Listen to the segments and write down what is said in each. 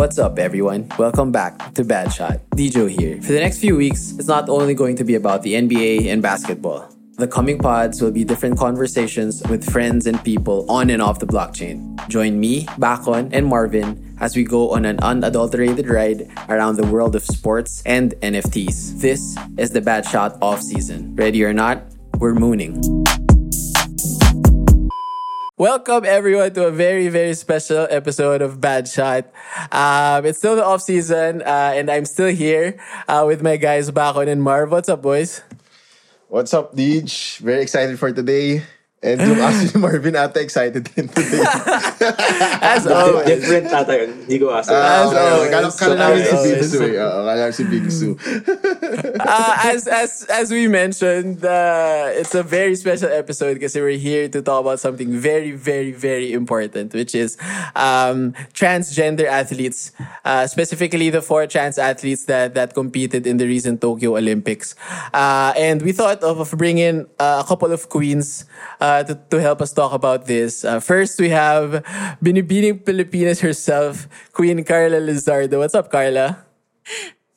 What's up, everyone? Welcome back to Bad Shot. Dijo here. For the next few weeks, it's not only going to be about the NBA and basketball. The coming pods will be different conversations with friends and people on and off the blockchain. Join me, Bakon, and Marvin as we go on an unadulterated ride around the world of sports and NFTs. This is the Bad Shot off season. Ready or not, we're mooning. Welcome everyone to a very very special episode of Bad Shot. Um, it's still the off season, uh, and I'm still here uh, with my guys Bakon and Marv. What's up, boys? What's up, Deej? Very excited for today. And yung aso ni Marvin ata excited din today. As always. Different ata yun. Hindi ko aso. Ah, As okay. always. Kala, kala namin si As Big always. Sue eh. Oo, kala namin si Big Sue. uh, as as as we mentioned, uh, it's a very special episode because we're here to talk about something very, very, very important, which is um, transgender athletes, uh, specifically the four trans athletes that that competed in the recent Tokyo Olympics. Uh, and we thought of, of bringing uh, a couple of queens uh, to, to help us talk about this. Uh, first, we have Binibining Pilipinas herself, Queen Carla Lizardo. What's up, Carla?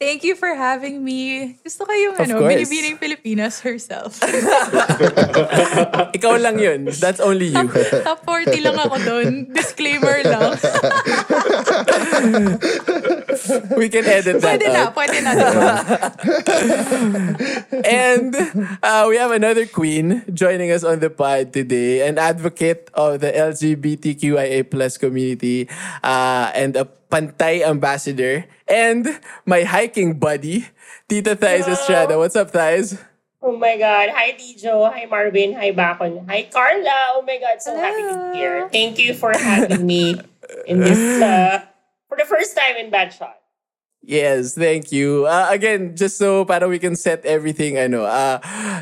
Thank you for having me. Gusto ko yung Of ano, course. binibining Pilipinas herself. Ikaw lang yun. That's only you. Top 40 lang ako doon. Disclaimer lang. We can edit that Pwede na, out. pwede na. diba? And uh, we have another queen joining us on the pod today, an advocate of the LGBTQIA plus community, uh, and a Pantay ambassador, and my hiking buddy, Tita Thais Estrada. What's up, Thais? Oh my God. Hi, Dijo. Hi, Marvin. Hi, Bakon. Hi, Carla. Oh my God. So happy to be here. Thank you for having me in this, uh, for the first time in Bad Shot. Yes, thank you. Uh, again, just so para we can set everything, ano, uh,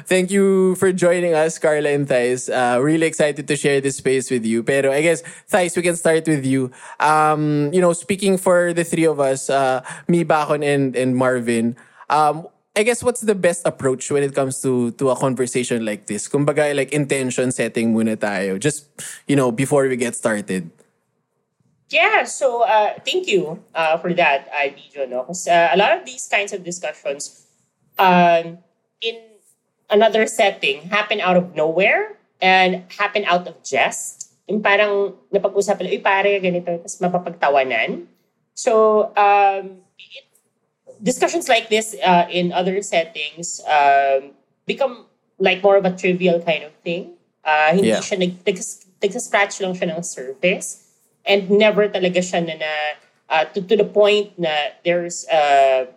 thank you for joining us, Carla and Thais. Uh, really excited to share this space with you. Pero I guess, Thais, we can start with you. Um, you know, speaking for the three of us, uh, me, Bakon, and, and Marvin, um, I guess what's the best approach when it comes to to a conversation like this? Kumbaga, like intention setting muna tayo. Just, you know, before we get started. Yeah, so uh, thank you uh, for that, uh, Dijo. No? 'Cause, uh, a lot of these kinds of discussions um, in another setting happen out of nowhere and happen out of jest. Yung parang napag-usapan, uy pare, ganito, tapos mapapagtawanan. So, um, it, discussions like this uh, in other settings um, become like more of a trivial kind of thing. Uh, hindi Yeah. siya nag, nags- nagsascratch lang siya ng surface and never talaga siya na, na uh, to, to the point na there's a,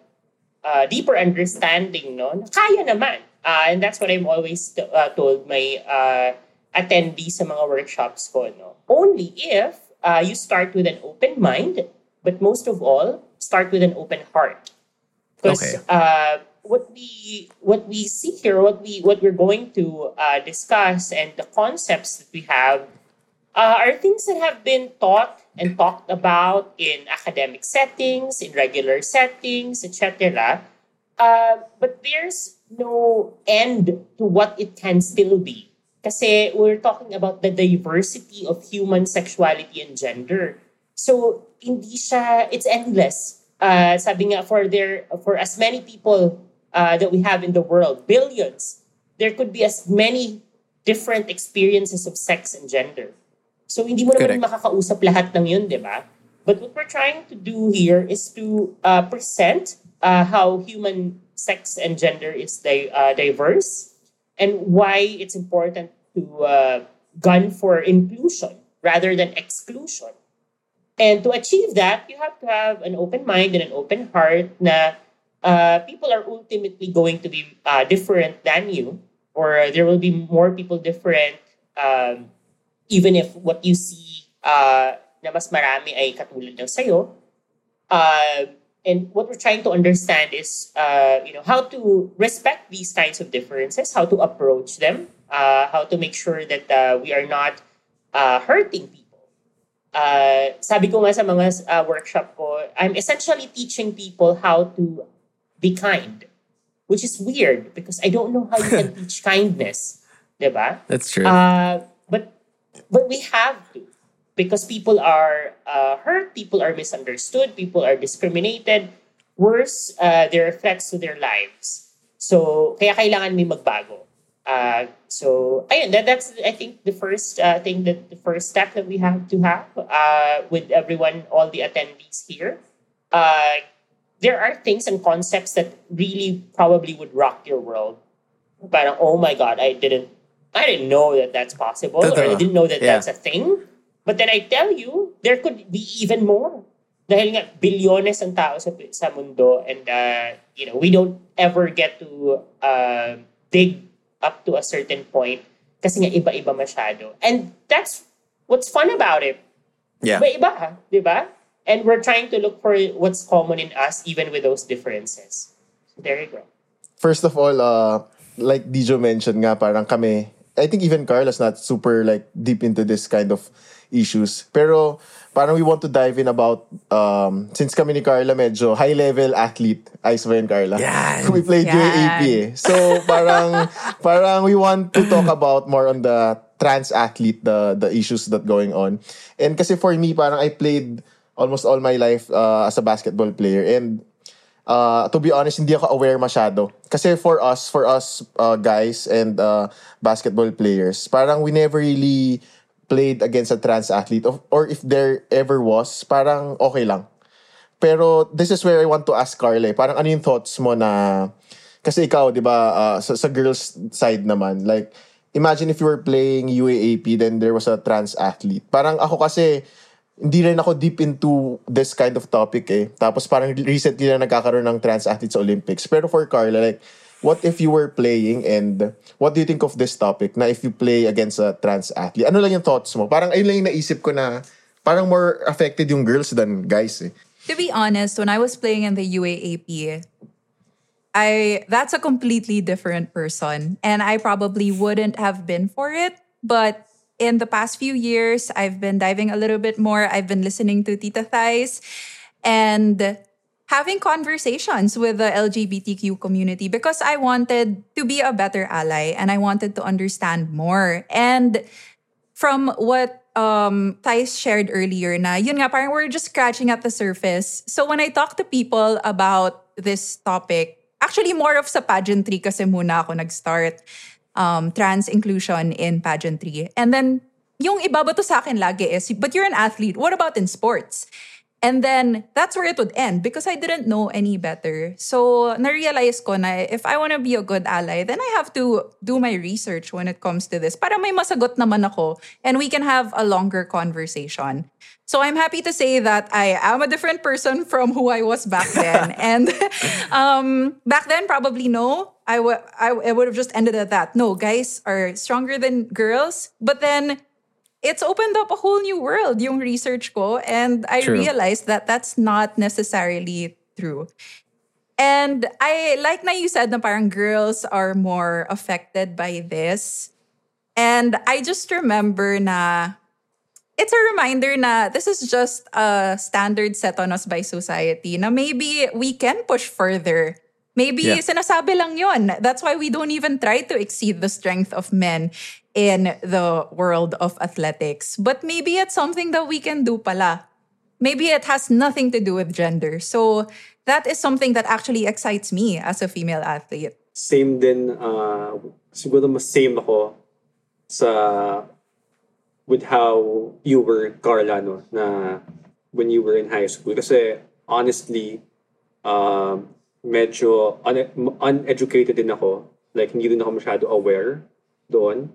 a deeper understanding no? Na kaya naman. Uh, and that's what I'm always t- uh, told my uh, attendees sa mga workshops ko no? Only if uh, you start with an open mind but most of all start with an open heart. Because Okay. uh, what we what we see here what we what we're going to uh, discuss and the concepts that we have uh, are things that have been taught and talked about in academic settings, in regular settings, etc. Uh, but there's no end to what it can still be. Kasi we're talking about the diversity of human sexuality and gender. So, hindi siya, it's endless. Uh, sabi nga, for, there, for as many people uh, that we have in the world, billions, there could be as many different experiences of sex and gender. So, hindi mo naman Correct. makakausap lahat ng yun, di ba? But what we're trying to do here is to uh, present uh, how human sex and gender is di- uh, diverse and why it's important to uh, gun for inclusion rather than exclusion. And to achieve that, you have to have an open mind and an open heart na uh, people are ultimately going to be uh, different than you, or there will be more people different, um, even if what you see uh, na mas marami ay katulad ng sayo. Uh, and what we're trying to understand is, uh, you know, how to respect these kinds of differences, how to approach them, uh, how to make sure that uh, we are not uh, hurting people. Uh, sabi ko nga sa mga uh, workshop ko, I'm essentially teaching people how to be kind, which is weird because I don't know how you can teach kindness, diba? That's true. But we have to. because people are uh, hurt, people are misunderstood, people are discriminated. Worse, uh, threats to their lives. So, kaya kailangan may magbago. Uh, so, ayun, that, that's, I think, the first uh, thing that the first step that we have to have uh, with everyone, all the attendees here. Uh, there are things and concepts that really probably would rock your world. But oh my God, I didn't, I didn't know that that's possible, or I didn't know that Yeah. that's a thing. But then I tell you, there could be even more. Dahil nga, bilyones ang tao sa, sa mundo and, uh, you know, we don't ever get to uh, dig up to a certain point kasi nga iba-iba masyado. And that's what's fun about it. Yeah. Iba-iba, di ba? And we're trying to look for what's common in us even with those differences. So there you go. First of all, uh, like Dijo mentioned nga, parang kami, I think even Carla's not super like deep into this kind of issues. Pero parang we want to dive in about, um, since kami ni Carla medyo high-level athlete, ayos ba yun, Carla? Yan. We played Yan. UAAP eh. So parang, parang we want to talk about more on the trans athlete, the, the issues that going on. And kasi for me, parang I played almost all my life uh, as a basketball player. And uh, to be honest, hindi ako aware masyado. Kasi for us, for us uh, guys and uh, basketball players, parang we never really played against a trans athlete. Or if there ever was, parang okay lang. Pero this is where I want to ask Carla. eh. Parang ano yung thoughts mo na... Kasi ikaw, di ba, uh, sa, sa girls side naman, like, imagine if you were playing UAAP, then there was a trans athlete. Parang ako kasi, hindi rin ako deep into this kind of topic eh. Tapos parang recently na nagkakaroon ng trans athletes sa Olympics. Pero for Carla, like, what if you were playing and what do you think of this topic na if you play against a trans athlete? Ano lang yung thoughts mo? Parang ayun lang yung naisip ko na parang more affected yung girls than guys eh. To be honest, when I was playing in the UAAP, I that's a completely different person and I probably wouldn't have been for it, but in the past few years I've been diving a little bit more. I've been listening to Tita Thais and having conversations with the LGBTQ community because I wanted to be a better ally and I wanted to understand more. And from what um Thais shared earlier na yun nga parang we're just scratching at the surface. So when I talk to people about this topic, actually more of sa pageantry kasi muna ako nag-start um trans inclusion in pageantry. And then yung iba ba to sa akin lagi is, but you're an athlete, what about in sports? And then that's where it would end because I didn't know any better. So na-realize ko na if I want to be a good ally, then I have to do my research when it comes to this para may masagot naman ako and we can have a longer conversation. So I'm happy to say that I am a different person from who I was back then. and um, back then, probably no. I wa- I- would have just ended at that. No, guys are stronger than girls. But then it's opened up a whole new world, yung research ko. And I True. realized that that's not necessarily true. And I like na you said na parang girls are more affected by this. And I just remember na it's a reminder na this is just a standard set on us by society na maybe we can push further. Maybe Yeah. sinasabi lang yon. That's why we don't even try to exceed the strength of men in the world of athletics. But maybe it's something that we can do pala. Maybe it has nothing to do with gender. So that is something that actually excites me as a female athlete. Same din, uh, siguro mas same ako sa with how you were, Carla, no, na when you were in high school. Kasi honestly, um, medyo un- uneducated din ako. Like, hindi rin ako masyado aware doon.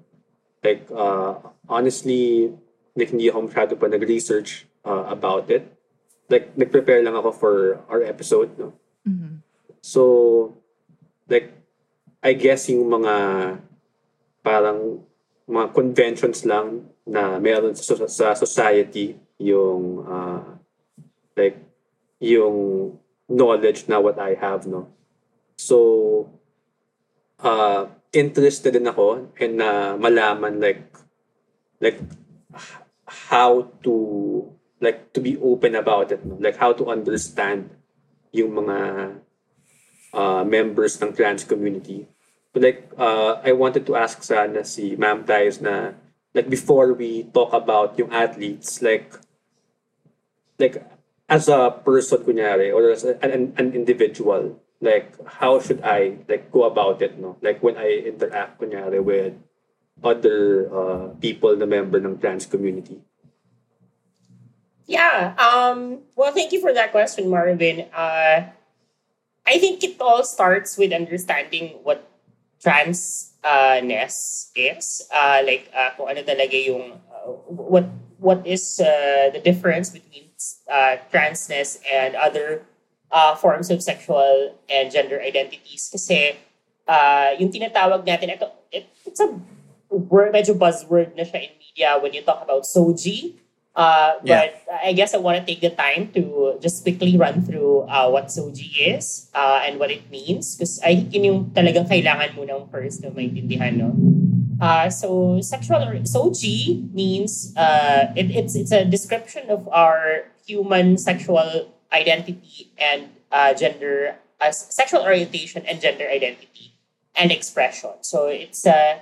Like, uh, honestly, like, hindi ako masyado pa nag-research uh, about it. Like, nag-prepare lang ako for our episode, no? So, like, I guess yung mga parang mga conventions lang na meron sa, sa society yung uh, like yung knowledge na what I have no so uh, interested din ako in na malaman like like how to like to be open about it no? like how to understand yung mga uh, members ng trans community. But like, uh, I wanted to ask sana si Ma'am Thais na like before we talk about yung athletes, like like as a person kunyari or as an, an individual, like how should I like go about it, no? Like when I interact kunyari with other uh, people na member ng trans community. Yeah. Um, well, thank you for that question, Marvin. Uh, I think it all starts with understanding what transness is. Uh, like, uh, kung ano talaga yung, uh, what, what is uh, the difference between uh, transness and other uh, forms of sexual and gender identities. Kasi, uh, yung tinatawag natin, ito, it, it's a word, medyo buzzword na siya in media when you talk about SOGI. Uh, Yeah. but I guess I want to take the time to just quickly run through uh, what SOGI is uh, and what it means. Because I think yun yung talagang kailangan mo ng first na maintindihan, no? Uh, so sexual SOGI means uh, it, it's it's a description of our human sexual identity and uh, gender as sexual orientation and gender identity and expression. So it's a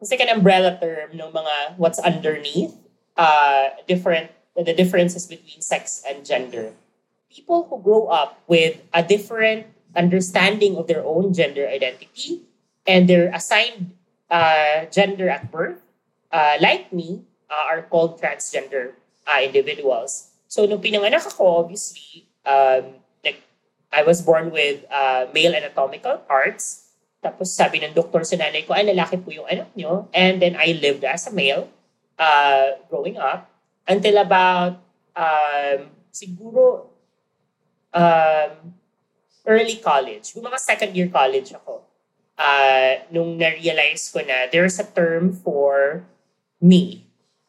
it's like an umbrella term no mga what's underneath uh, different the differences between sex and gender. People who grow up with a different understanding of their own gender identity and their assigned uh, gender at birth, uh, like me, uh, are called transgender uh, individuals. So nung pinanganak ako, obviously, um, like, I was born with uh, male anatomical parts. Tapos sabi ng doktor sa nanay ko, ay lalaki po yung anak nyo. And then I lived as a male uh, growing up until about um, siguro um, early college. Yung mga second year college ako. Uh, nung na-realize ko na there's a term for me.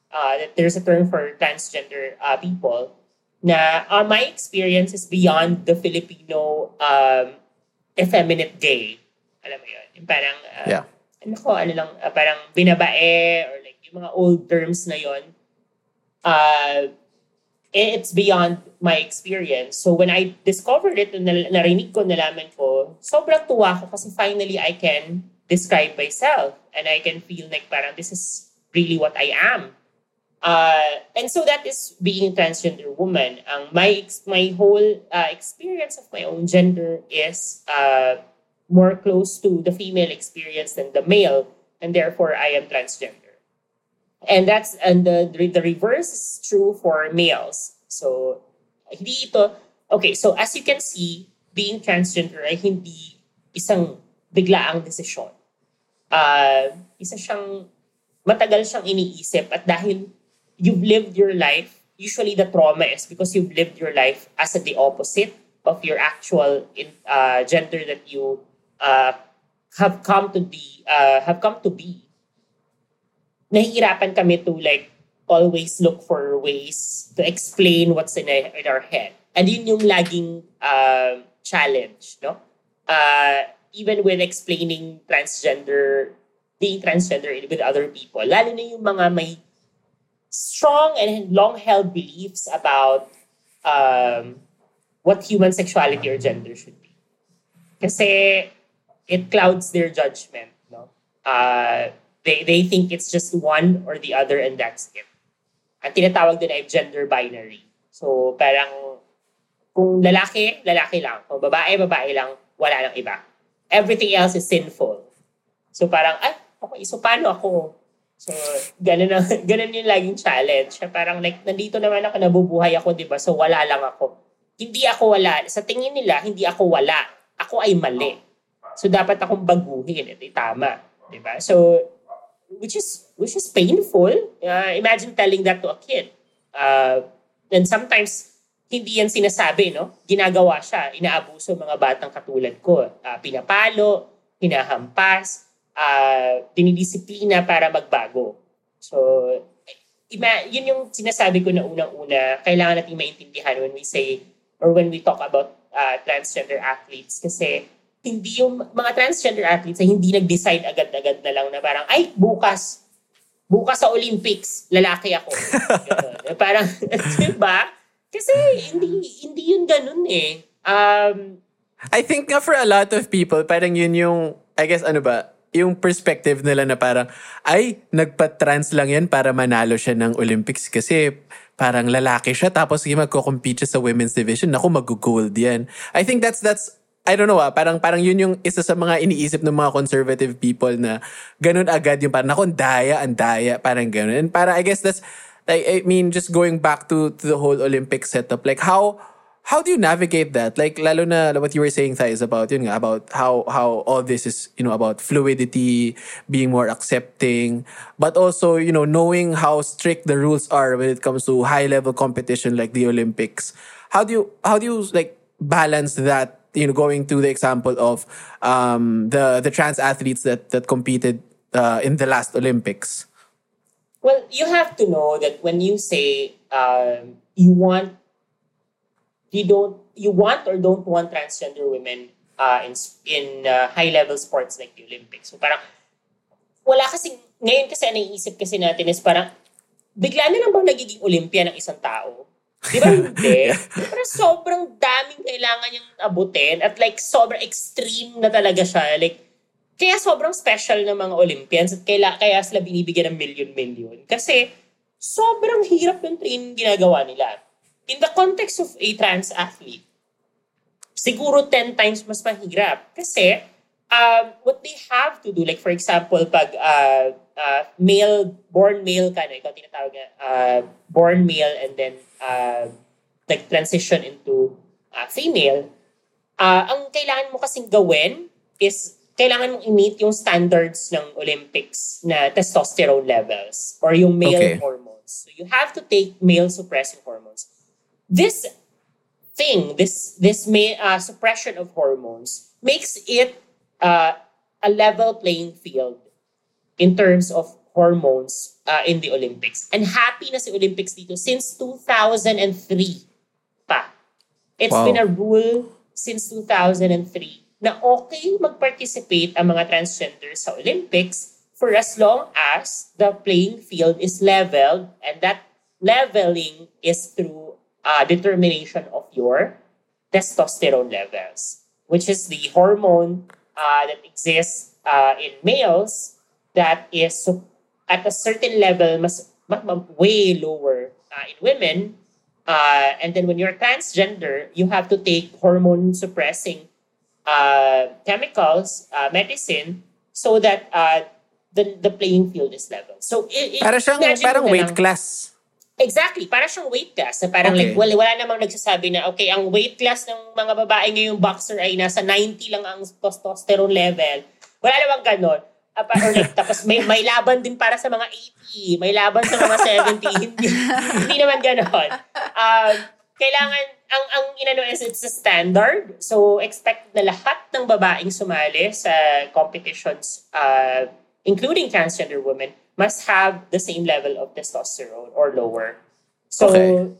Uh, that there's a term for transgender uh, people na uh, my experience is beyond the Filipino um, effeminate gay. Alam mo yun? Yung parang, uh, Yeah. ano ko, ano lang, uh, parang binabae or like yung mga old terms na yon uh, it's beyond my experience. So when I discovered it, na narinig ko, nalaman ko, sobrang tuwa ko kasi finally I can describe myself and I can feel like parang this is really what I am. Uh, and so that is being transgender woman. Ang my ex- my whole uh, experience of my own gender is uh, more close to the female experience than the male, and therefore I am transgender. And that's and the the reverse is true for males. So hindi ito okay. So as you can see, being transgender ay hindi isang biglaang desisyon. Uh, isa siyang matagal siyang iniisip at dahil you've lived your life, usually the trauma is because you've lived your life as the opposite of your actual in, uh, gender that you uh, have come to be uh, have come to be. Nahihirapan kami to like always look for ways to explain what's in, a, in our head. And yun yung laging uh, challenge, no? Uh, even with explaining transgender, being transgender with other people, lalo na yung mga may strong and long-held beliefs about um, what human sexuality or gender should be. Kasi it clouds their judgment. No? Uh, they, they think it's just one or the other and that's it. Ang tinatawag din ay gender binary. So parang kung lalaki, lalaki lang. Kung babae, babae lang, wala nang iba. Everything else is sinful. So parang, ay, okay, so paano ako? So, ganun, na, ganun yung laging challenge. Parang like, nandito naman ako, nabubuhay ako, di ba? So, wala lang ako. Hindi ako wala. Sa tingin nila, hindi ako wala. Ako ay mali. So, dapat akong baguhin. Ito tama. Di ba? So, which is which is painful. Uh, imagine telling that to a kid. Uh, and sometimes, hindi yan sinasabi, no? Ginagawa siya. Inaabuso mga batang katulad ko. Uh, pinapalo, hinahampas, uh, dinidisiplina para magbago. So, ima, yun yung sinasabi ko na unang-una, kailangan natin maintindihan when we say, or when we talk about uh, transgender athletes. Kasi, hindi yung mga transgender athletes ay hindi nag-decide agad-agad na lang na parang, ay, bukas, bukas sa Olympics, lalaki ako. Parang, di ba? Kasi hindi, hindi yun ganun eh. Um, I think nga for a lot of people, parang yun yung, I guess ano ba, yung perspective nila na parang, ay, nagpa-trans lang yan para manalo siya ng Olympics kasi parang lalaki siya tapos yung magko-compete siya sa women's division. Naku, mag-gold yan. I think that's, that's, I don't know ah, parang, parang yun yung isa sa mga iniisip ng mga conservative people na ganun agad yung parang, ang daya, ang daya, parang ganun. And I guess that's, like, I mean, just going back to, to the whole Olympic setup, like how, how do you navigate that? Like lalo na what you were saying Thais about yun nga about how how all this is you know about fluidity, being more accepting, but also you know knowing how strict the rules are when it comes to high level competition like the Olympics. How do you how do you like balance that? You know, going to the example of um, the the trans athletes that that competed uh, in the last Olympics. Well, you have to know that when you say um, you want, you don't, you want or don't want transgender women uh, in in uh, high level sports like the Olympics. So parang wala kasi ngayon kasi naiisip kasi natin is parang bigla na lang bang nagiging Olympia ng isang tao? Di ba hindi? Pero sobrang daming kailangan niyang abutin at like sobrang extreme na talaga siya. Like, kaya sobrang special ng mga Olympians at kaya, kaya sila binibigyan ng million-million. Kasi sobrang hirap yung training ginagawa nila. In the context of a trans athlete, siguro 10 times mas mahirap. Kasi um, what they have to do, like for example, pag uh, uh, male, born male ka na, ikaw tinatawag na, uh, born male and then uh, nag-transition into uh, female, uh, ang kailangan mo kasing gawin is kailangan mong i-meet yung standards ng Olympics na testosterone levels or yung male Okay. hormones. So you have to take male suppressing hormones. This thing, this this ma- uh, suppression of hormones makes it uh, a level playing field in terms of hormones uh, in the Olympics. And happy na si Olympics dito since 2003 pa. It's Wow. been a rule since 2003 na okay mag-participate ang mga transgenders sa Olympics for as long as the playing field is leveled and that leveling is through uh, determination of your testosterone levels, which is the hormone uh, that exists uh, in males that is at a certain level mas, mas, way lower uh, in women. Uh, and then when you're transgender, you have to take hormone suppressing uh, chemicals, uh, medicine, so that uh, the the playing field is level. So it, it, siyang parang na weight lang- class. Exactly. Para siyang weight class. Na parang Okay. like, wala, wala namang nagsasabi na, okay, ang weight class ng mga babae ngayong boxer ay nasa 90 lang ang testosterone level. Wala namang ganon. Ah, or like, tapos may, may laban din para sa mga 80, may laban sa mga 70. hindi, hindi naman ganon. Um, kailangan, ang, ang inano is it's a standard. So, expect na lahat ng babaeng sumali sa competitions, uh, including transgender women, must have the same level of testosterone or lower. So, Okay.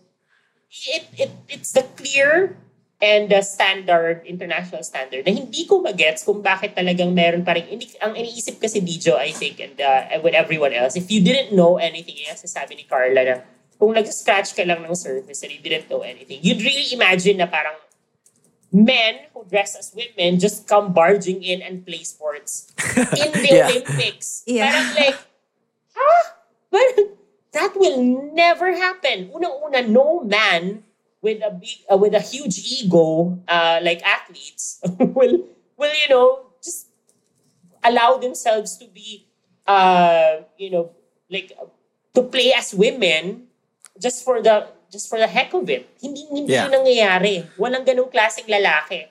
it, it, it's the clear and the standard, international standard, na hindi ko magets kung bakit talagang meron pa rin, hindi, ang iniisip kasi Dijo, I think, and uh, with everyone else, if you didn't know anything, yung sasabi ni Carla na kung nag-scratch ka lang ng surface and you didn't know anything, you'd really imagine na parang men who dress as women just come barging in and play sports in the Yeah. Olympics. Yeah. Parang like, huh? But that will never happen. Unang-una, no man with a big, uh, with a huge ego, uh, like athletes, will will you know just allow themselves to be, uh, you know, like uh, to play as women just for the just for the heck of it. Hindi hindi Yeah. nangyayari. Walang ganung klaseng lalaki.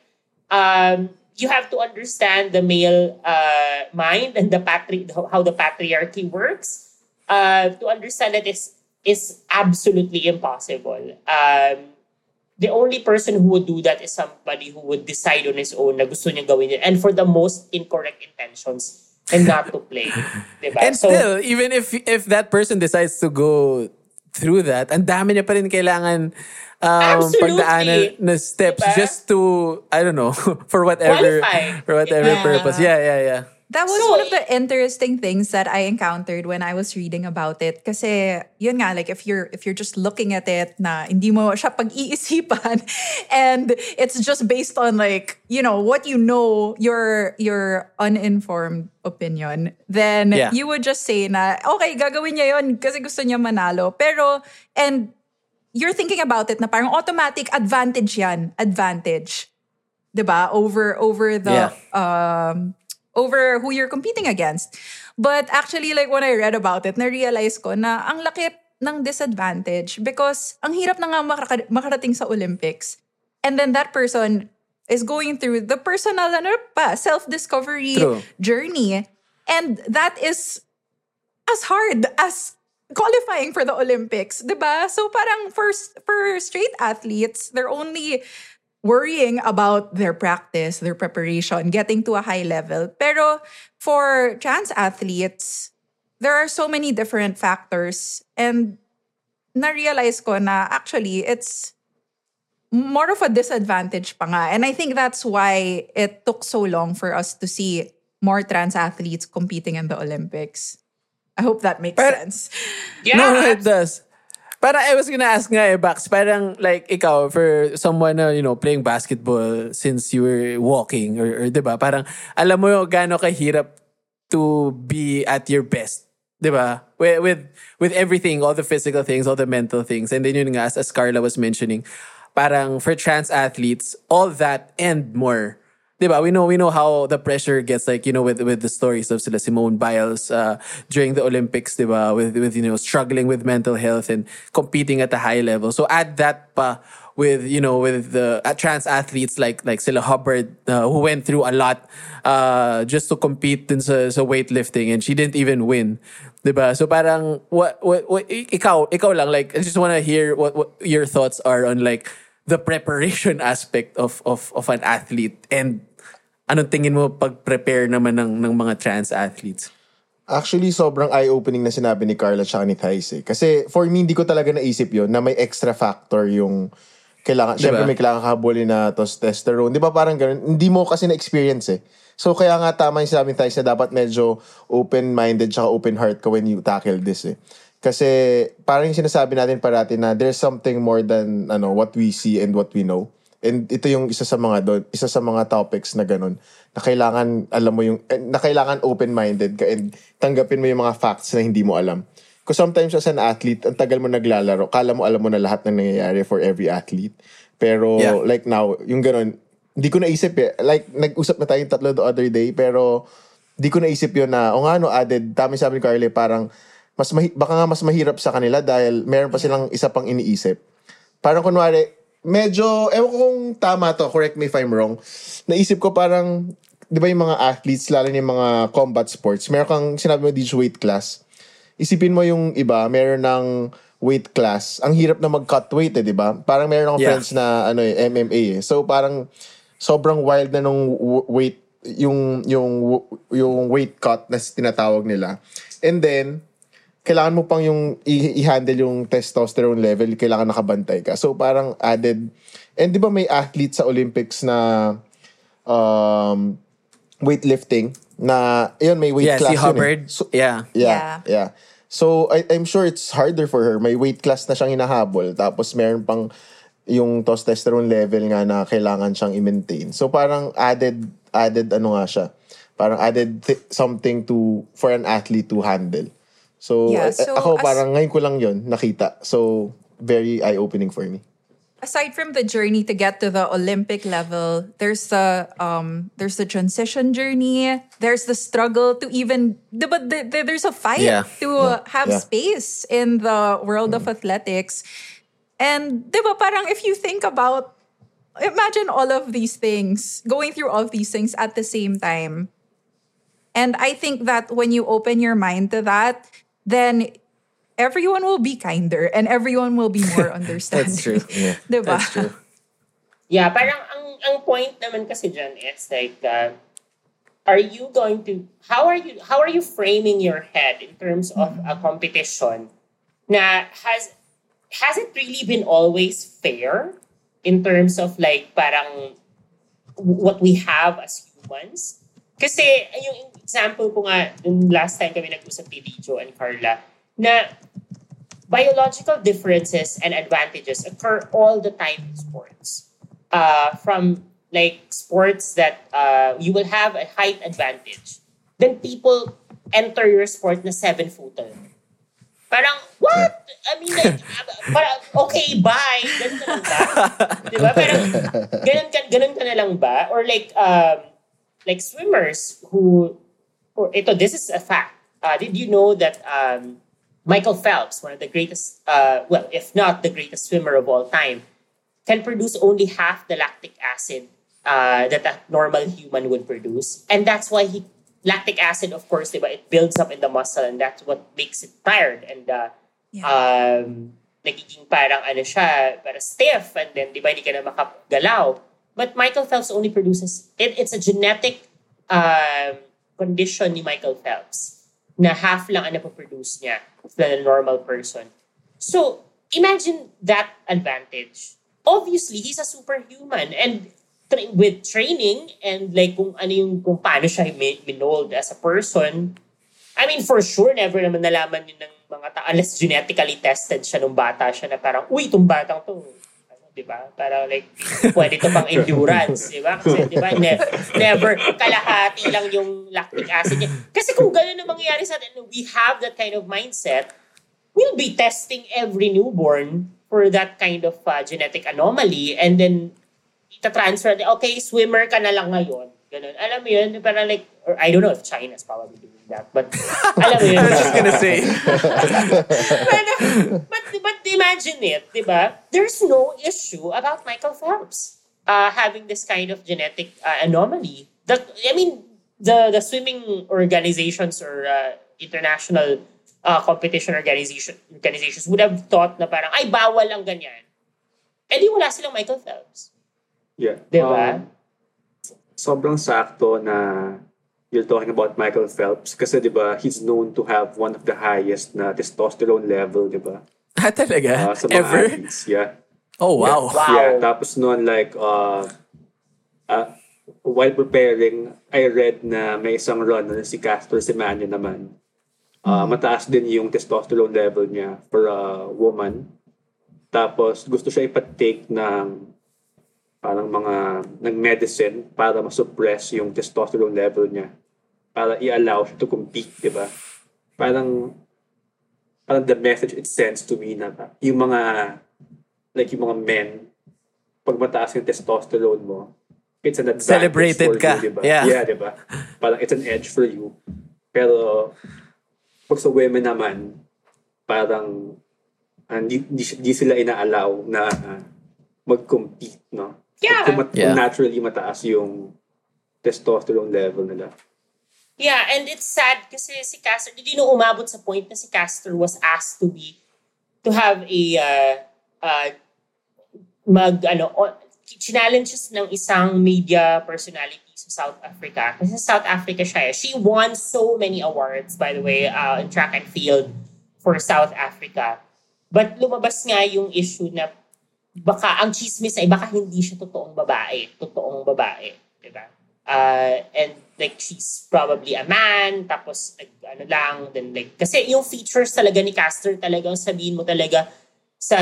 Um, you have to understand the male uh, mind and the patri- how the patriarchy works uh, to understand that is is absolutely impossible. Um, the only person who would do that is somebody who would decide on his own na gusto niya gawin yun and for the most incorrect intentions and not to play. diba? And still, even if if that person decides to go through that, ang dami niya pa rin kailangan um, Absolutely. pagdaanan na steps Diba? just to, I don't know, for whatever Qualify. for whatever Yeah. purpose. Yeah, yeah, yeah. That was So, one of the interesting things that I encountered when I was reading about it. Kasi, yun nga, like if you're if you're just looking at it na hindi mo siya pag-iisipan and it's just based on like, you know, what you know, your your uninformed opinion, then Yeah. you would just say na, okay, gagawin niya yun kasi gusto niya manalo. Pero, and you're thinking about it na parang automatic advantage yan. Advantage. 'di ba over over the Yeah. um over who you're competing against but actually like when I read about it na-realize ko na ang laki ng disadvantage because ang hirap na nga makaka- makarating sa Olympics and then that person is going through the personal ano pa self-discovery True. journey and that is as hard as qualifying for the Olympics, ba? So parang for for straight athletes, they're only worrying about their practice, their preparation, getting to a high level. Pero for trans athletes, there are so many different factors and na-realize ko na actually it's more of a disadvantage pa nga. And I think that's why it took so long for us to see more trans athletes competing in the Olympics. I hope that makes Pero- sense. Yeah. No, no, it does. But I was gonna ask nga eh, Bax, parang like ikaw, for someone na, you know, playing basketball since you were walking, or, or di ba, parang alam mo yung gaano kahirap to be at your best. Di ba? With, with, with everything, all the physical things, all the mental things. And then yun nga, as, as Carla was mentioning, parang for trans athletes, all that and more. Diba? We know we know how the pressure gets like you know with with the stories of sila Simone Biles uh, during the Olympics, diba? With with you know struggling with mental health and competing at a high level. So add that pa with you know with the uh, trans athletes like like sila Hubbard uh, who went through a lot uh, just to compete in sa weightlifting and she didn't even win. Diba? So parang what, what, what ikaw ikaw lang like I just want to hear what, what your thoughts are on like the preparation aspect of of of an athlete and anong tingin mo pag-prepare naman ng ng mga trans athletes? Actually, sobrang eye-opening na sinabi ni Carla at ni Thais eh. Kasi for me, hindi ko talaga naisip yon na may extra factor yung kailangan, Diba? syempre may kailangan kahabulin na testosterone. Di ba parang ganun? Hindi mo kasi na-experience eh. So kaya nga tama yung sinabi ni Thais na dapat medyo open-minded tsaka open heart ka when you tackle this eh. Kasi parang yung sinasabi natin parati na there's something more than ano what we see and what we know. And ito yung isa sa mga doon, isa sa mga topics na ganun na kailangan alam mo yung eh, na kailangan open-minded ka and tanggapin mo yung mga facts na hindi mo alam. Because sometimes as an athlete, ang tagal mo naglalaro, kala mo alam mo na lahat ng nangyayari for every athlete. Pero Yeah. like now, yung ganun, hindi ko naisip eh. Like, nag-usap na tayong tatlo the other day, pero di ko naisip yun na, o nga no, added, dami sabi ni Carly, parang, mas mahi- baka nga mas mahirap sa kanila dahil meron pa silang isa pang iniisip. Parang kunwari, medyo, ewan ko kung tama to, correct me if I'm wrong, naisip ko parang, di ba yung mga athletes, lalo yung mga combat sports, meron kang, sinabi mo, this weight class. Isipin mo yung iba, meron ng weight class. Ang hirap na mag-cut weight eh, di ba? Parang meron akong Yeah. friends na ano eh, MMA eh. So parang sobrang wild na nung weight yung yung yung weight cut na tinatawag nila. And then kailangan mo pang yung i- i-handle yung testosterone level, kailangan nakabantay ka. So parang added and di ba may athlete sa Olympics na um weightlifting na yun may weight yeah, class si yun eh. Hubbard. So, yeah. Yeah, yeah. So, I, I'm sure it's harder for her. May weight class na siyang hinahabol. Tapos, meron pang yung testosterone level nga na kailangan siyang i-maintain. So, parang added, added ano nga siya. Parang added th- something to, for an athlete to handle. So, Yeah, so ako as- parang ngayon ko lang yon nakita. So, very eye-opening for me. aside from the journey to get to the Olympic level, there's the um there's the transition journey. There's the struggle to even but the, the, there's a fight Yeah. to Yeah. have Yeah. space in the world of athletics. And diba parang if you think about imagine all of these things, going through all of these things at the same time. And I think that when you open your mind to that, then everyone will be kinder and everyone will be more understanding. That's true. Yeah. Diba? That's true. Yeah, parang ang ang point naman kasi dyan, is like, uh, are you going to, how are you, how are you framing your head in terms of a competition na has, has it really been always fair in terms of like parang what we have as humans? Kasi yung example ko nga, yung last time kami nag-usap ni Dijo and Carla, na biological differences and advantages occur all the time in sports. Uh, from like sports that uh, you will have a height advantage. Then people enter your sport na seven-footer. Parang, what? I mean, like, parang, okay, bye. Ganun ka lang ba? Di ba? Parang, ganun ka, ganun ka na lang ba? Or like, um, like swimmers who, or ito, this is a fact. Uh, did you know that um, Michael Phelps, one of the greatest, uh, well, if not the greatest swimmer of all time, can produce only half the lactic acid uh, that a normal human would produce. And that's why he lactic acid, of course, diba, it builds up in the muscle and that's what makes it tired. And uh, um, nagiging parang ano siya, para stiff and then di ba hindi ka na makagalaw. But Michael Phelps only produces, it, it's a genetic um, condition ni Michael Phelps na half lang ang napoproduce niya than a normal person. So, imagine that advantage. Obviously, he's a superhuman and tra- with training and like kung ano yung kung paano siya mi- minold as a person, I mean, for sure, never naman nalaman yun ng mga tao unless genetically tested siya nung bata siya na parang, uy, itong batang to, di ba? Parang like, pwede to pang endurance, di ba? Kasi, di ba, ne- never, kalahati lang yung lactic acid niya. Kasi kung gano'n ang mangyayari sa atin, we have that kind of mindset, we'll be testing every newborn for that kind of uh, genetic anomaly and then ita-transfer, okay, swimmer ka na lang ngayon. Ganun. Alam mo yun, parang like, or I don't know if China's probably doing that, but alam mo yun. I was just gonna say. but, but, but imagine it, di ba? There's no issue about Michael Phelps uh, having this kind of genetic uh, anomaly. The, I mean, the, the swimming organizations or uh, international uh, competition organization organizations would have thought na parang, ay, bawal ang ganyan. Eh di wala silang Michael Phelps. Yeah. Di ba? Um, sobrang sakto na you're talking about Michael Phelps kasi 'di ba he's known to have one of the highest na testosterone level 'di ba Ah, talaga? uh, sa mga Ever? athletes yeah Oh, wow. Wow. yeah tapos noon like uh, uh, while preparing I read na may isang runner si Castor Semenya naman uh, mataas din yung testosterone level niya for a woman tapos gusto siya ipatake ng parang mga ng medicine para ma-suppress yung testosterone level niya para i-allow siya to compete, di ba? Parang parang the message it sends to me na yung mga like yung mga men pag mataas yung testosterone mo it's an advantage Celebrated for ka. you, di ba? Yeah. Yeah, di ba? Parang it's an edge for you. Pero pag sa women naman parang ah, di, di, di sila inaalaw na ah, mag-compete, no? Yeah. Kung, mat- Yeah. kung naturally mataas yung testosterone level nila. Yeah, and it's sad kasi si Castor, hindi no umabot sa point na si Castor was asked to be, to have a, uh, uh, mag, ano, challenges ng isang media personality sa South Africa. Kasi sa South Africa siya eh. She won so many awards, by the way, uh, in track and field for South Africa. But lumabas nga yung issue na baka ang chismis ay baka hindi siya totoong babae. Totoong babae. Diba? Uh, and like she's probably a man, tapos nag, ano lang, then like, kasi yung features talaga ni Caster talagang sabihin mo talaga sa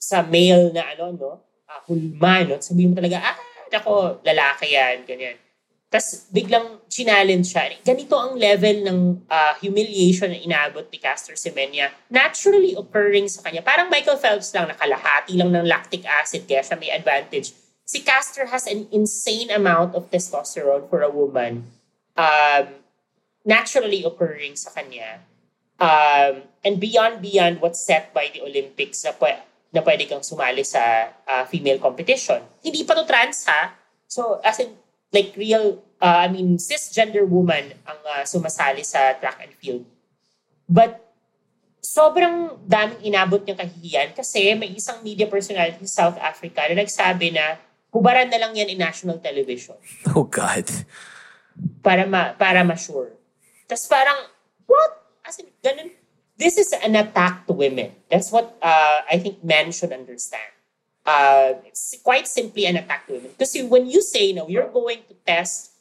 sa male na ano, no, uh, hulma, no, sabihin mo talaga, ah, ako, lalaki yan, ganyan. Tapos biglang challenge siya. Ganito ang level ng uh, humiliation na inabot ni Castor Semenya naturally occurring sa kanya. Parang Michael Phelps lang, nakalahati lang ng lactic acid kaya siya may advantage. Si Castor has an insane amount of testosterone for a woman um, naturally occurring sa kanya. Um, and beyond beyond what's set by the Olympics na, pwe- na pwede kang sumali sa uh, female competition. Hindi pa to trans ha. So as in like real uh, I mean cisgender woman ang uh, sumasali sa track and field. But sobrang daming inabot niyang kahihiyan kasi may isang media personality sa South Africa na nagsabi na hubaran na lang yan in national television Oh, God. para ma para ma-sure. Tapos parang, what? As in, ganun. This is an attack to women. That's what uh, I think men should understand. Uh, it's quite simply an attack to women. Because when you say, no, you're going to test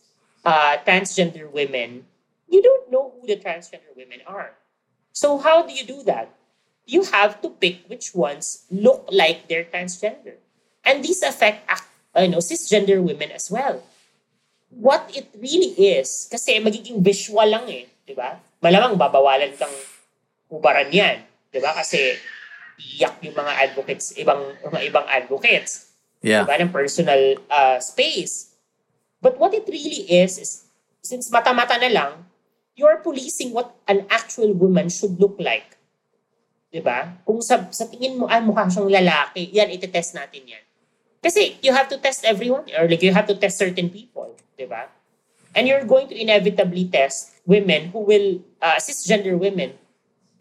uh, transgender women, you don't know who the transgender women are. So how do you do that? You have to pick which ones look like they're transgender. And these affect uh, you know, cisgender women as well. What it really is, kasi magiging visual lang eh, di ba? Malamang babawalan kang hubaran yan, di ba? Kasi iyak yung mga advocates, ibang mga ibang advocates, Yeah. di ba, ng personal uh, space. But what it really is, is since mata-mata na lang, you're policing what an actual woman should look like. Ba? Kung sa, sa tingin mo, ay mukha siyang lalaki, yan, itetest natin yan. Kasi you have to test everyone, or like you have to test certain people. Di ba? And you're going to inevitably test women who will, uh, cisgender women.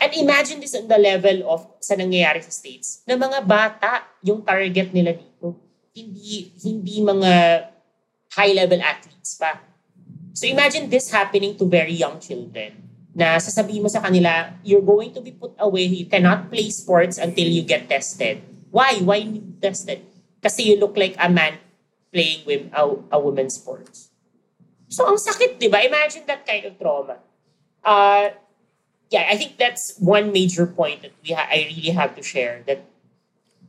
And imagine this on the level of sa nangyayari sa States, na mga bata yung target nila dito. Hindi, hindi mga high-level athletes pa. So imagine this happening to very young children na sasabihin mo sa kanila, you're going to be put away, you cannot play sports until you get tested. Why? Why you tested? Kasi you look like a man playing with a, a women's sports. So ang sakit, di ba? Imagine that kind of trauma. Uh, yeah, I think that's one major point that we ha- I really have to share that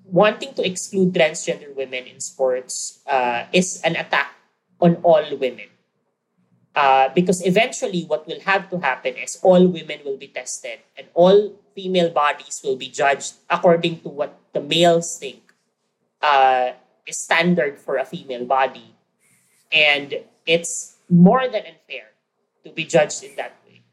wanting to exclude transgender women in sports uh, is an attack on all women. Uh, because eventually, what will have to happen is all women will be tested and all female bodies will be judged according to what the males think uh, is standard for a female body. And it's more than unfair to be judged in that way,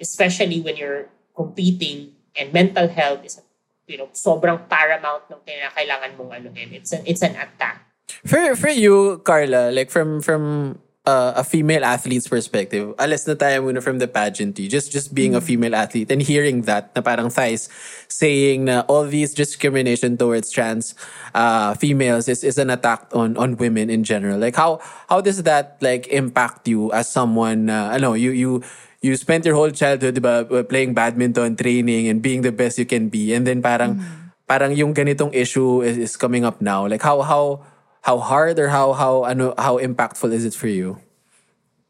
especially when you're competing and mental health is you know sobrang paramount ng kailangan mong anuhin. It's an it's an attack. For for you, Carla, like from from uh, a female athlete's perspective, alas na tayo muna from the pageantry. Just just being a female athlete and hearing that na parang Thais saying na all these discrimination towards trans uh, females is, is an attack on on women in general. Like how how does that like impact you as someone? Uh, I know you you you spent your whole childhood diba, playing badminton, training, and being the best you can be, and then parang parang yung ganitong issue is, is coming up now. Like how how how hard or how how ano how impactful is it for you?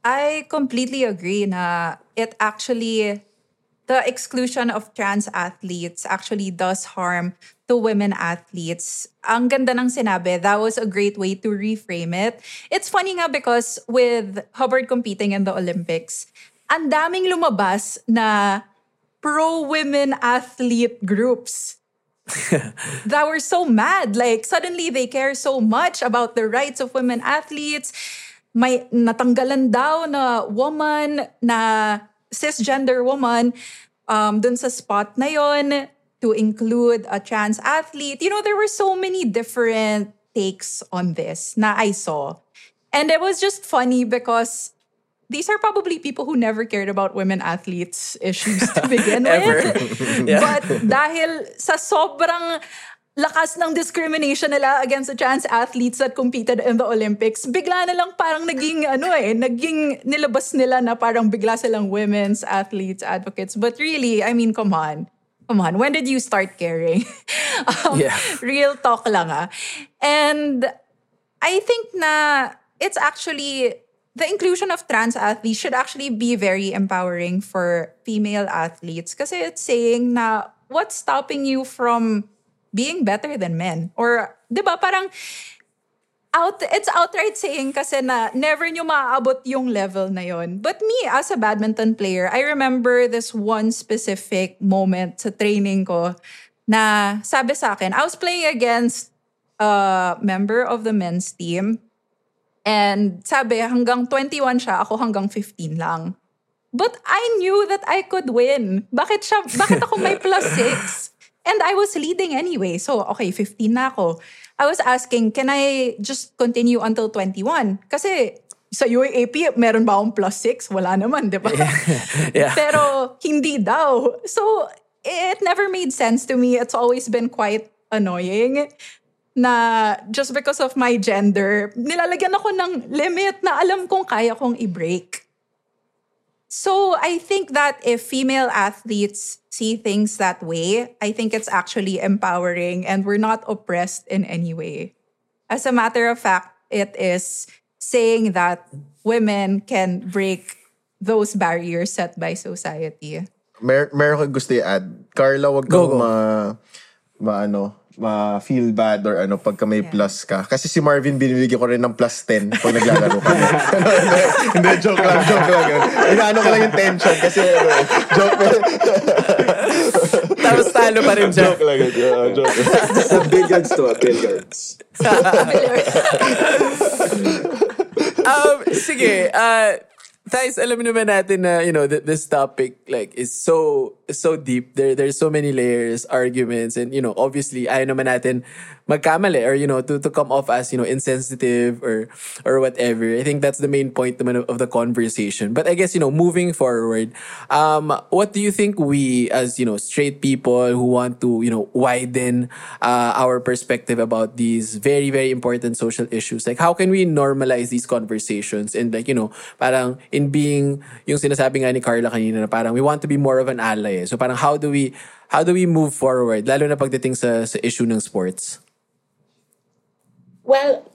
I completely agree na it actually the exclusion of trans athletes actually does harm to women athletes. Ang ganda ng sinabi, that was a great way to reframe it. It's funny nga because with Hubbard competing in the Olympics, ang daming lumabas na pro-women athlete groups that were so mad. Like, suddenly they care so much about the rights of women athletes. May natanggalan daw na woman, na cisgender woman, um, dun sa spot na yon to include a trans athlete. You know, there were so many different takes on this na I saw. And it was just funny because these are probably people who never cared about women athletes issues to begin with. Yeah. But dahil sa sobrang lakas ng discrimination nila against the trans athletes that competed in the Olympics, bigla na lang parang naging ano eh, naging nilabas nila na parang bigla silang women's athletes advocates. But really, I mean, come on. Come on, when did you start caring? um, Yeah. Real talk lang ah. And I think na it's actually the inclusion of trans athletes should actually be very empowering for female athletes. Kasi it's saying na what's stopping you from being better than men? Or 'di ba parang out it's outright saying kasi na never nyo maaabot yung level na yon. But me as a badminton player, I remember this one specific moment sa training ko na sabi sa akin, I was playing against a member of the men's team and sabi hanggang 21 siya, ako hanggang 15 lang. But I knew that I could win. Bakit siya, bakit ako may plus 6? And I was leading anyway. So, okay, 15 na ako. I was asking, can I just continue until 21? Kasi sa UAAP, meron ba akong plus 6? Wala naman, di ba? Yeah. Pero hindi daw. So, it never made sense to me. It's always been quite annoying na just because of my gender, nilalagyan ako ng limit na alam kong kaya kong i-break. So I think that if female athletes see things that way, I think it's actually empowering and we're not oppressed in any way. As a matter of fact, it is saying that women can break those barriers set by society. Mer meron ko gusto i-add. Carla, wag kang ma, ma ano, ma feel bad or ano pagka may Yeah. plus ka. Kasi si Marvin binibigyan ko rin ng plus 10 pag naglalaro ka. hindi, joke lang, joke lang yun. Inaano ko lang yung tension kasi ano, joke Tapos talo pa rin siya. joke lang. Uh, joke. Sa billiards to, ah, billiards. um, sige, uh, Thais, alam naman natin na, you know, th- this topic, like, is so, so deep. There, there's so many layers, arguments, and, you know, obviously, ayaw naman natin magkamali or, you know, to, to come off as, you know, insensitive or, or whatever. I think that's the main point of, the conversation. But I guess, you know, moving forward, um, what do you think we, as, you know, straight people who want to, you know, widen uh, our perspective about these very, very important social issues, like, how can we normalize these conversations and, like, you know, parang in being, yung sinasabi nga ni Carla kanina na parang we want to be more of an ally. So parang how do we, how do we move forward, lalo na pagdating sa, sa issue ng sports? Well,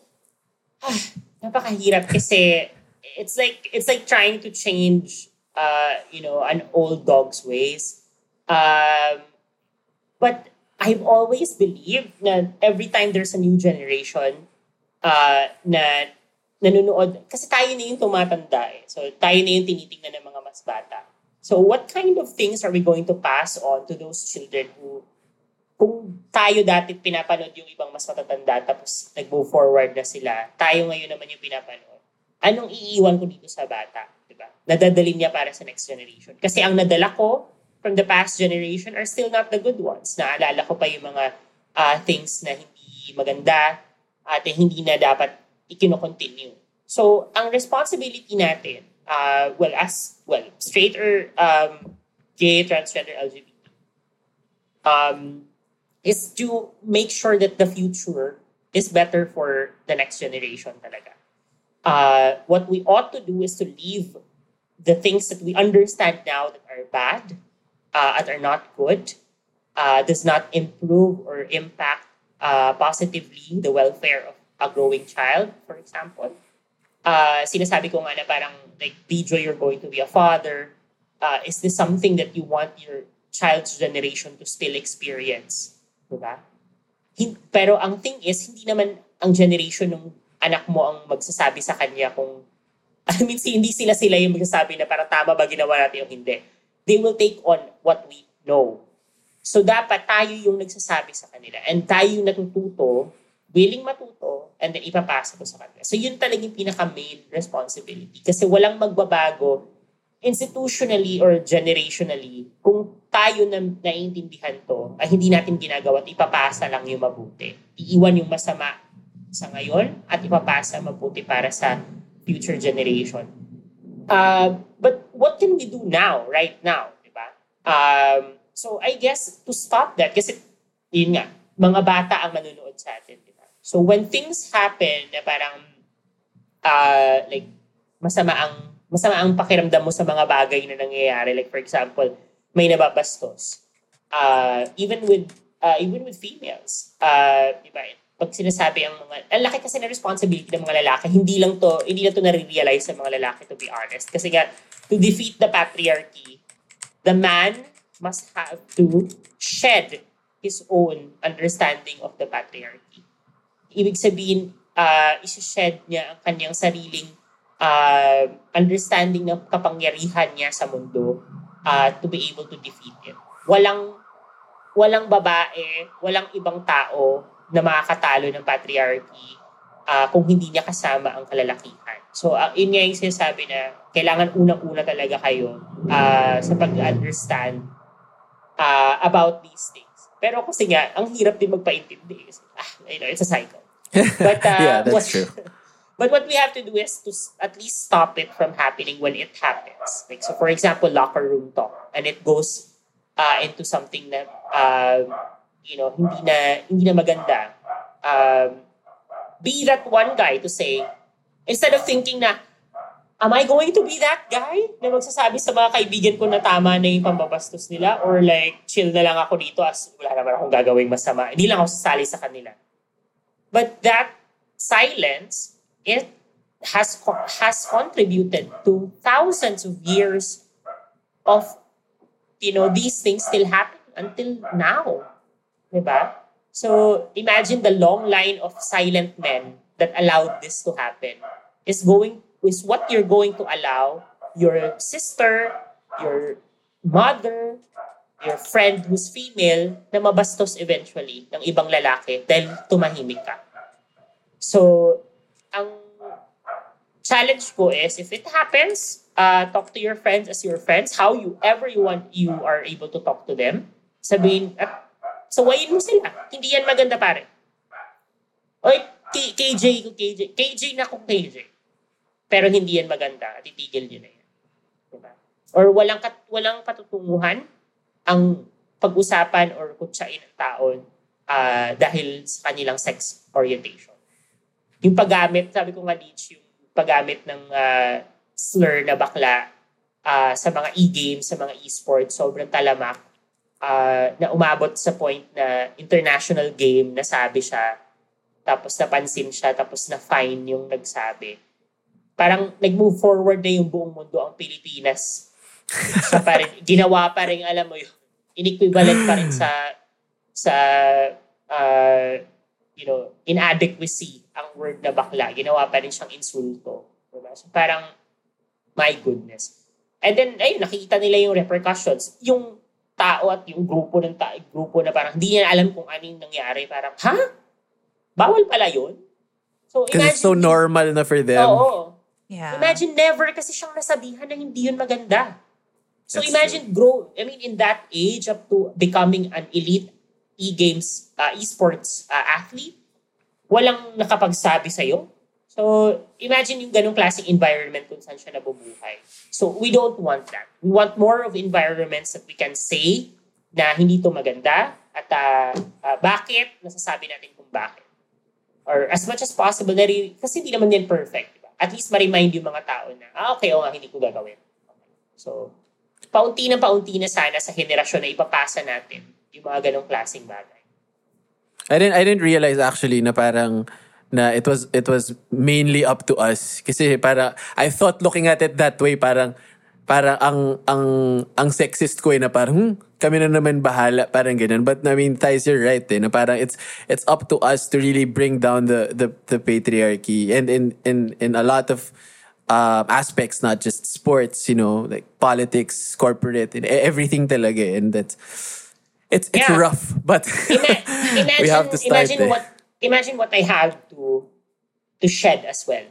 ah, napakahirap kasi it's like it's like trying to change uh, you know, an old dog's ways. Um, but I've always believed na every time there's a new generation uh, na nanonood, kasi tayo na yung tumatanda eh. So tayo na yung tinitingnan ng mga mas bata. So what kind of things are we going to pass on to those children who kung tayo dati pinapanood yung ibang mas matatanda tapos nag-move forward na sila, tayo ngayon naman yung pinapanood. Anong iiwan ko dito sa bata? Diba? Nadadalin niya para sa next generation. Kasi ang nadala ko from the past generation are still not the good ones. Naalala ko pa yung mga ah, things na hindi maganda at hindi na dapat ikino-continue. So, ang responsibility natin, uh, well, as, well, straight or um, gay, transgender, LGBT, um, is to make sure that the future is better for the next generation talaga. Uh, what we ought to do is to leave the things that we understand now that are bad, uh, and are not good, uh, does not improve or impact uh, positively the welfare of a growing child, for example. Uh, sinasabi ko nga na parang, like, Bijo, you're going to be a father. Uh, is this something that you want your child's generation to still experience? Diba? Hin- pero ang thing is, hindi naman ang generation ng anak mo ang magsasabi sa kanya kung I mean, hindi sila sila yung magsasabi na para tama ba ginawa natin o hindi. They will take on what we know. So dapat tayo yung nagsasabi sa kanila and tayo yung natututo, willing matuto, and then ipapasa ko sa kanila. So yun talaga yung pinaka-main responsibility. Kasi walang magbabago institutionally or generationally kung tayo na naiintindihan to ay hindi natin ginagawa at ipapasa lang yung mabuti. Iiwan yung masama sa ngayon at ipapasa mabuti para sa future generation. Uh, but what can we do now, right now? Diba? Um, so I guess to stop that, kasi yun nga, mga bata ang manunood sa atin. Diba? So when things happen na parang uh, like masama ang masama ang pakiramdam mo sa mga bagay na nangyayari. Like for example, may nababastos. Uh, even with uh, even with females. Uh, diba? Pag sinasabi ang mga, ang laki kasi na responsibility ng mga lalaki, hindi lang to, hindi na to nare-realize ng mga lalaki to be honest. Kasi nga, to defeat the patriarchy, the man must have to shed his own understanding of the patriarchy. Ibig sabihin, uh, isi-shed niya ang kanyang sariling uh, understanding ng kapangyarihan niya sa mundo uh, to be able to defeat it. Walang walang babae, walang ibang tao na makakatalo ng patriarchy uh, kung hindi niya kasama ang kalalakihan. So, uh, yun nga yung sinasabi na kailangan unang-una talaga kayo uh, sa pag-understand uh, about these things. Pero kasi nga, ang hirap din magpaintindi. Kasi, ah, you know, it's a cycle. But, uh, Yeah, that's what, true. But what we have to do is to at least stop it from happening when it happens. Like, so for example, locker room talk. And it goes uh, into something na, uh, you know, hindi na, hindi na maganda. Um, be that one guy to say, instead of thinking na, am I going to be that guy na magsasabi sa mga kaibigan ko na tama na yung pambabastos nila or like chill na lang ako dito as wala naman akong gagawing masama. Hindi lang ako sasali sa kanila. But that silence, it has has contributed to thousands of years of you know these things still happen until now. Diba? So imagine the long line of silent men that allowed this to happen is going is what you're going to allow your sister, your mother, your friend who's female na mabastos eventually ng ibang lalaki dahil tumahimik ka. So, ang challenge ko is if it happens, uh, talk to your friends as your friends, how you ever you want you are able to talk to them. Sabihin, at sawayin mo sila. Hindi yan maganda pare. Oy, K- KJ ko KJ. KJ na kung KJ. Pero hindi yan maganda. Titigil nyo na yan. Diba? Or walang, kat, walang katutunguhan ang pag-usapan or kutsain ng taon uh, dahil sa kanilang sex orientation. Yung paggamit, sabi ko nga Leech, yung paggamit ng uh, slur na bakla uh, sa mga e-games, sa mga e-sports, sobrang talamak. Uh, na umabot sa point na international game nasabi siya. Tapos napansin siya tapos na fine yung nagsabi. Parang nag-move forward na yung buong mundo ang Pilipinas. Sa pa rin, ginawa pa rin alam mo yun inequivalent pa rin sa sa uh, you know inadequacy ang word na bakla ginawa pa rin siyang insulto diba? so parang my goodness and then ayun nakikita nila yung repercussions yung tao at yung grupo ng ta- grupo na parang hindi niya alam kung anong nangyari. Parang, ha? Bawal pala yun? So, Because it's so normal na for them. Oo. Yeah. Imagine never kasi siyang nasabihan na hindi yun maganda. So That's imagine grow, I mean, in that age up to becoming an elite e-games, uh, esports uh, athlete, walang nakapagsabi sa'yo. So imagine yung ganong klaseng environment kung saan siya nabubuhay. So we don't want that. We want more of environments that we can say na hindi to maganda at uh, uh, bakit, nasasabi natin kung bakit. Or as much as possible, na re- kasi hindi naman yan perfect. Diba? At least ma-remind yung mga tao na, ah, okay, o nga, hindi ko gagawin. So, paunti na paunti na sana sa henerasyon na ipapasa natin yung mga ganong klaseng bagay. I didn't I didn't realize actually na parang na it was it was mainly up to us kasi para I thought looking at it that way parang parang ang ang ang sexist ko eh na parang hmm, kami na naman bahala parang ganun but I mean Thais you're right eh na parang it's it's up to us to really bring down the the the patriarchy and in in in a lot of um, aspects not just sports you know like politics corporate and everything talaga eh. and that's it's it's Yeah. rough but Ima- imagine, we have to start imagine eh. what imagine what I have to to shed as well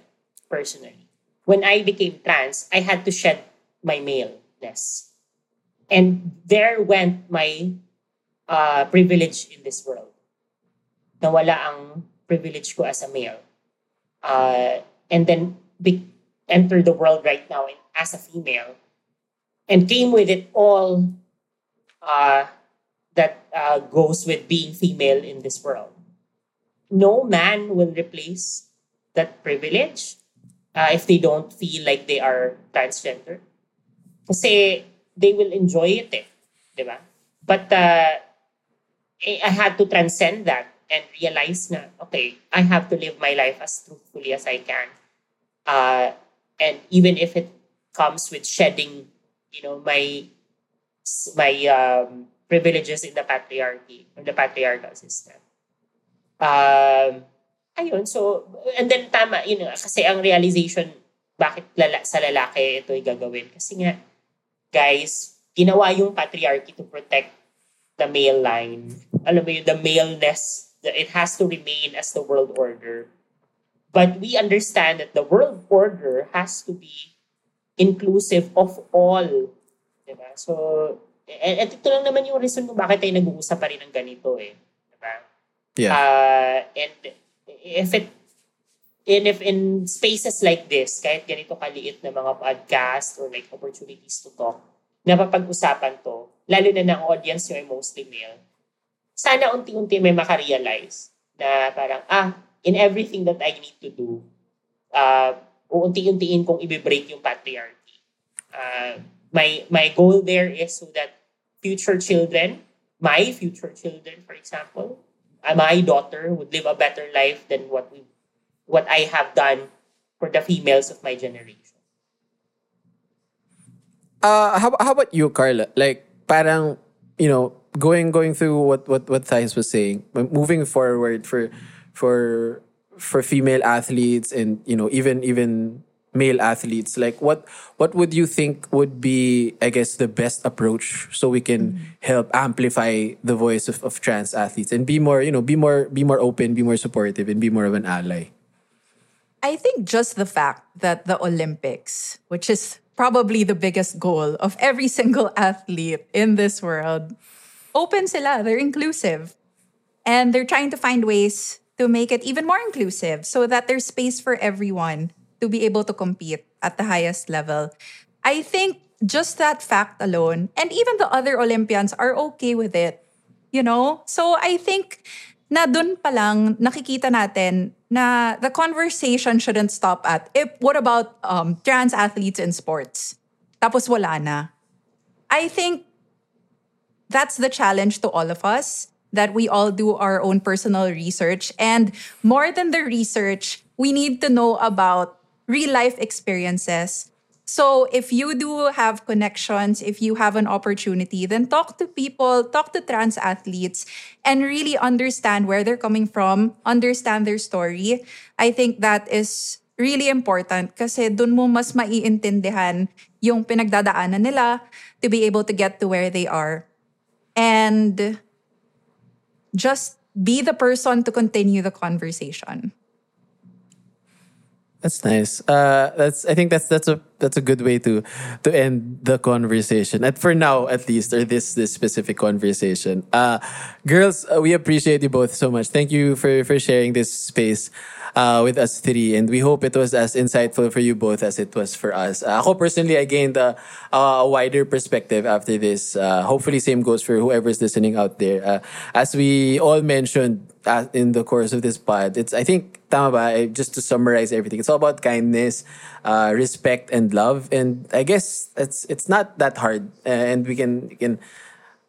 personally. When I became trans, I had to shed my maleness. And there went my uh, privilege in this world. Nawala ang privilege ko as a male. Uh, and then be- enter the world right now as a female. And came with it all uh, that uh, goes with being female in this world. No man will replace that privilege uh, if they don't feel like they are transgender. Kasi they will enjoy it eh. Di ba? But uh, I had to transcend that and realize na, okay, I have to live my life as truthfully as I can. Uh, and even if it comes with shedding, you know, my my um, privileges in the patriarchy, in the patriarchal system. Um, ayun, so, and then tama, yun nga, kasi ang realization, bakit lala, sa lalaki ito gagawin? Kasi nga, guys, ginawa yung patriarchy to protect the male line. Alam mo yun, the maleness, the, it has to remain as the world order. But we understand that the world order has to be inclusive of all. Diba? So, and, and ito lang naman yung reason kung bakit tayo nag-uusap pa rin ng ganito eh. Diba? yeah Uh, and if it and if in spaces like this, kahit ganito kaliit na mga podcast or like opportunities to talk, napapag-usapan to, lalo na ng audience ay mostly male, sana unti-unti may makarealize na parang, ah, in everything that I need to do, uh, uunti-untiin kong i-break yung patriarchy. Uh, my, my goal there is so that future children, my future children, for example, uh, my daughter would live a better life than what we what I have done for the females of my generation. Uh, how, how about you, Carla? Like, parang, you know, going going through what what what Thais was saying, moving forward for for for female athletes and you know even even male athletes? Like what what would you think would be i guess the best approach so we can mm. help amplify the voice of, of trans athletes and be more you know be more be more open be more supportive and be more of an ally? I think just the fact that the Olympics, which is probably the biggest goal of every single athlete in this world, open sila, they're inclusive. And they're trying to find ways to make it even more inclusive so that there's space for everyone to be able to compete at the highest level. I think just that fact alone, and even the other Olympians are okay with it, you know? So I think na dun pa lang nakikita natin na the conversation shouldn't stop at, eh, what about um, trans athletes in sports? Tapos wala na. I think that's the challenge to all of us that we all do our own personal research. And more than the research, we need to know about real life experiences. So if you do have connections, if you have an opportunity, then talk to people, talk to trans athletes, and really understand where they're coming from, understand their story. I think that is really important kasi dun mo mas maiintindihan yung pinagdadaanan nila to be able to get to where they are. And just be the person to continue the conversation. That's nice. Uh, that's I think that's that's a that's a good way to to end the conversation. And for now, at least, or this this specific conversation. Uh, girls, uh, we appreciate you both so much. Thank you for for sharing this space uh, with us three, and we hope it was as insightful for you both as it was for us. Uh, ako personally, I gained a, a wider perspective after this. Uh, hopefully, same goes for whoever's listening out there. Uh, as we all mentioned uh, in the course of this pod, it's I think tama ba? Eh, Just to summarize everything, it's all about kindness, uh, respect, and love. And I guess it's it's not that hard, uh, and we can we can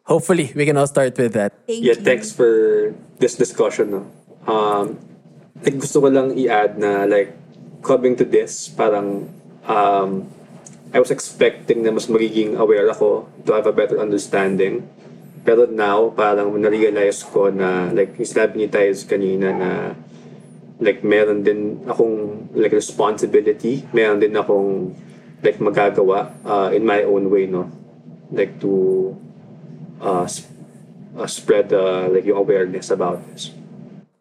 hopefully we can all start with that. Thank yeah, you. thanks for this discussion. No? Um, like gusto ko lang i-add na like coming to this, parang um, I was expecting na mas magiging aware ako to have a better understanding. Pero now, parang na-realize ko na like yung sinabi ni Thais kanina na like meron din akong like responsibility, meron din akong like magagawa uh, in my own way, no? Like to uh, sp- uh, spread uh, like yung awareness about this.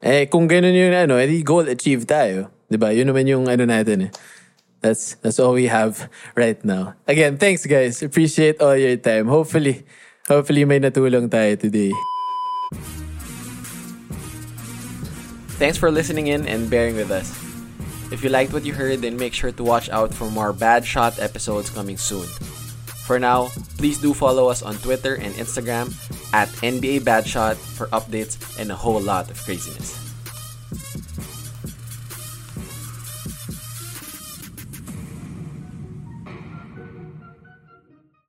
Eh, kung ganun yung ano, edi goal achieved tayo. ba? Yun naman yung ano natin eh. That's that's all we have right now. Again, thanks guys. Appreciate all your time. Hopefully, hopefully may natulong tayo today. Thanks for listening in and bearing with us. If you liked what you heard, then make sure to watch out for more Bad Shot episodes coming soon. For now, please do follow us on Twitter and Instagram at NBA Bad Shot for updates and a whole lot of craziness.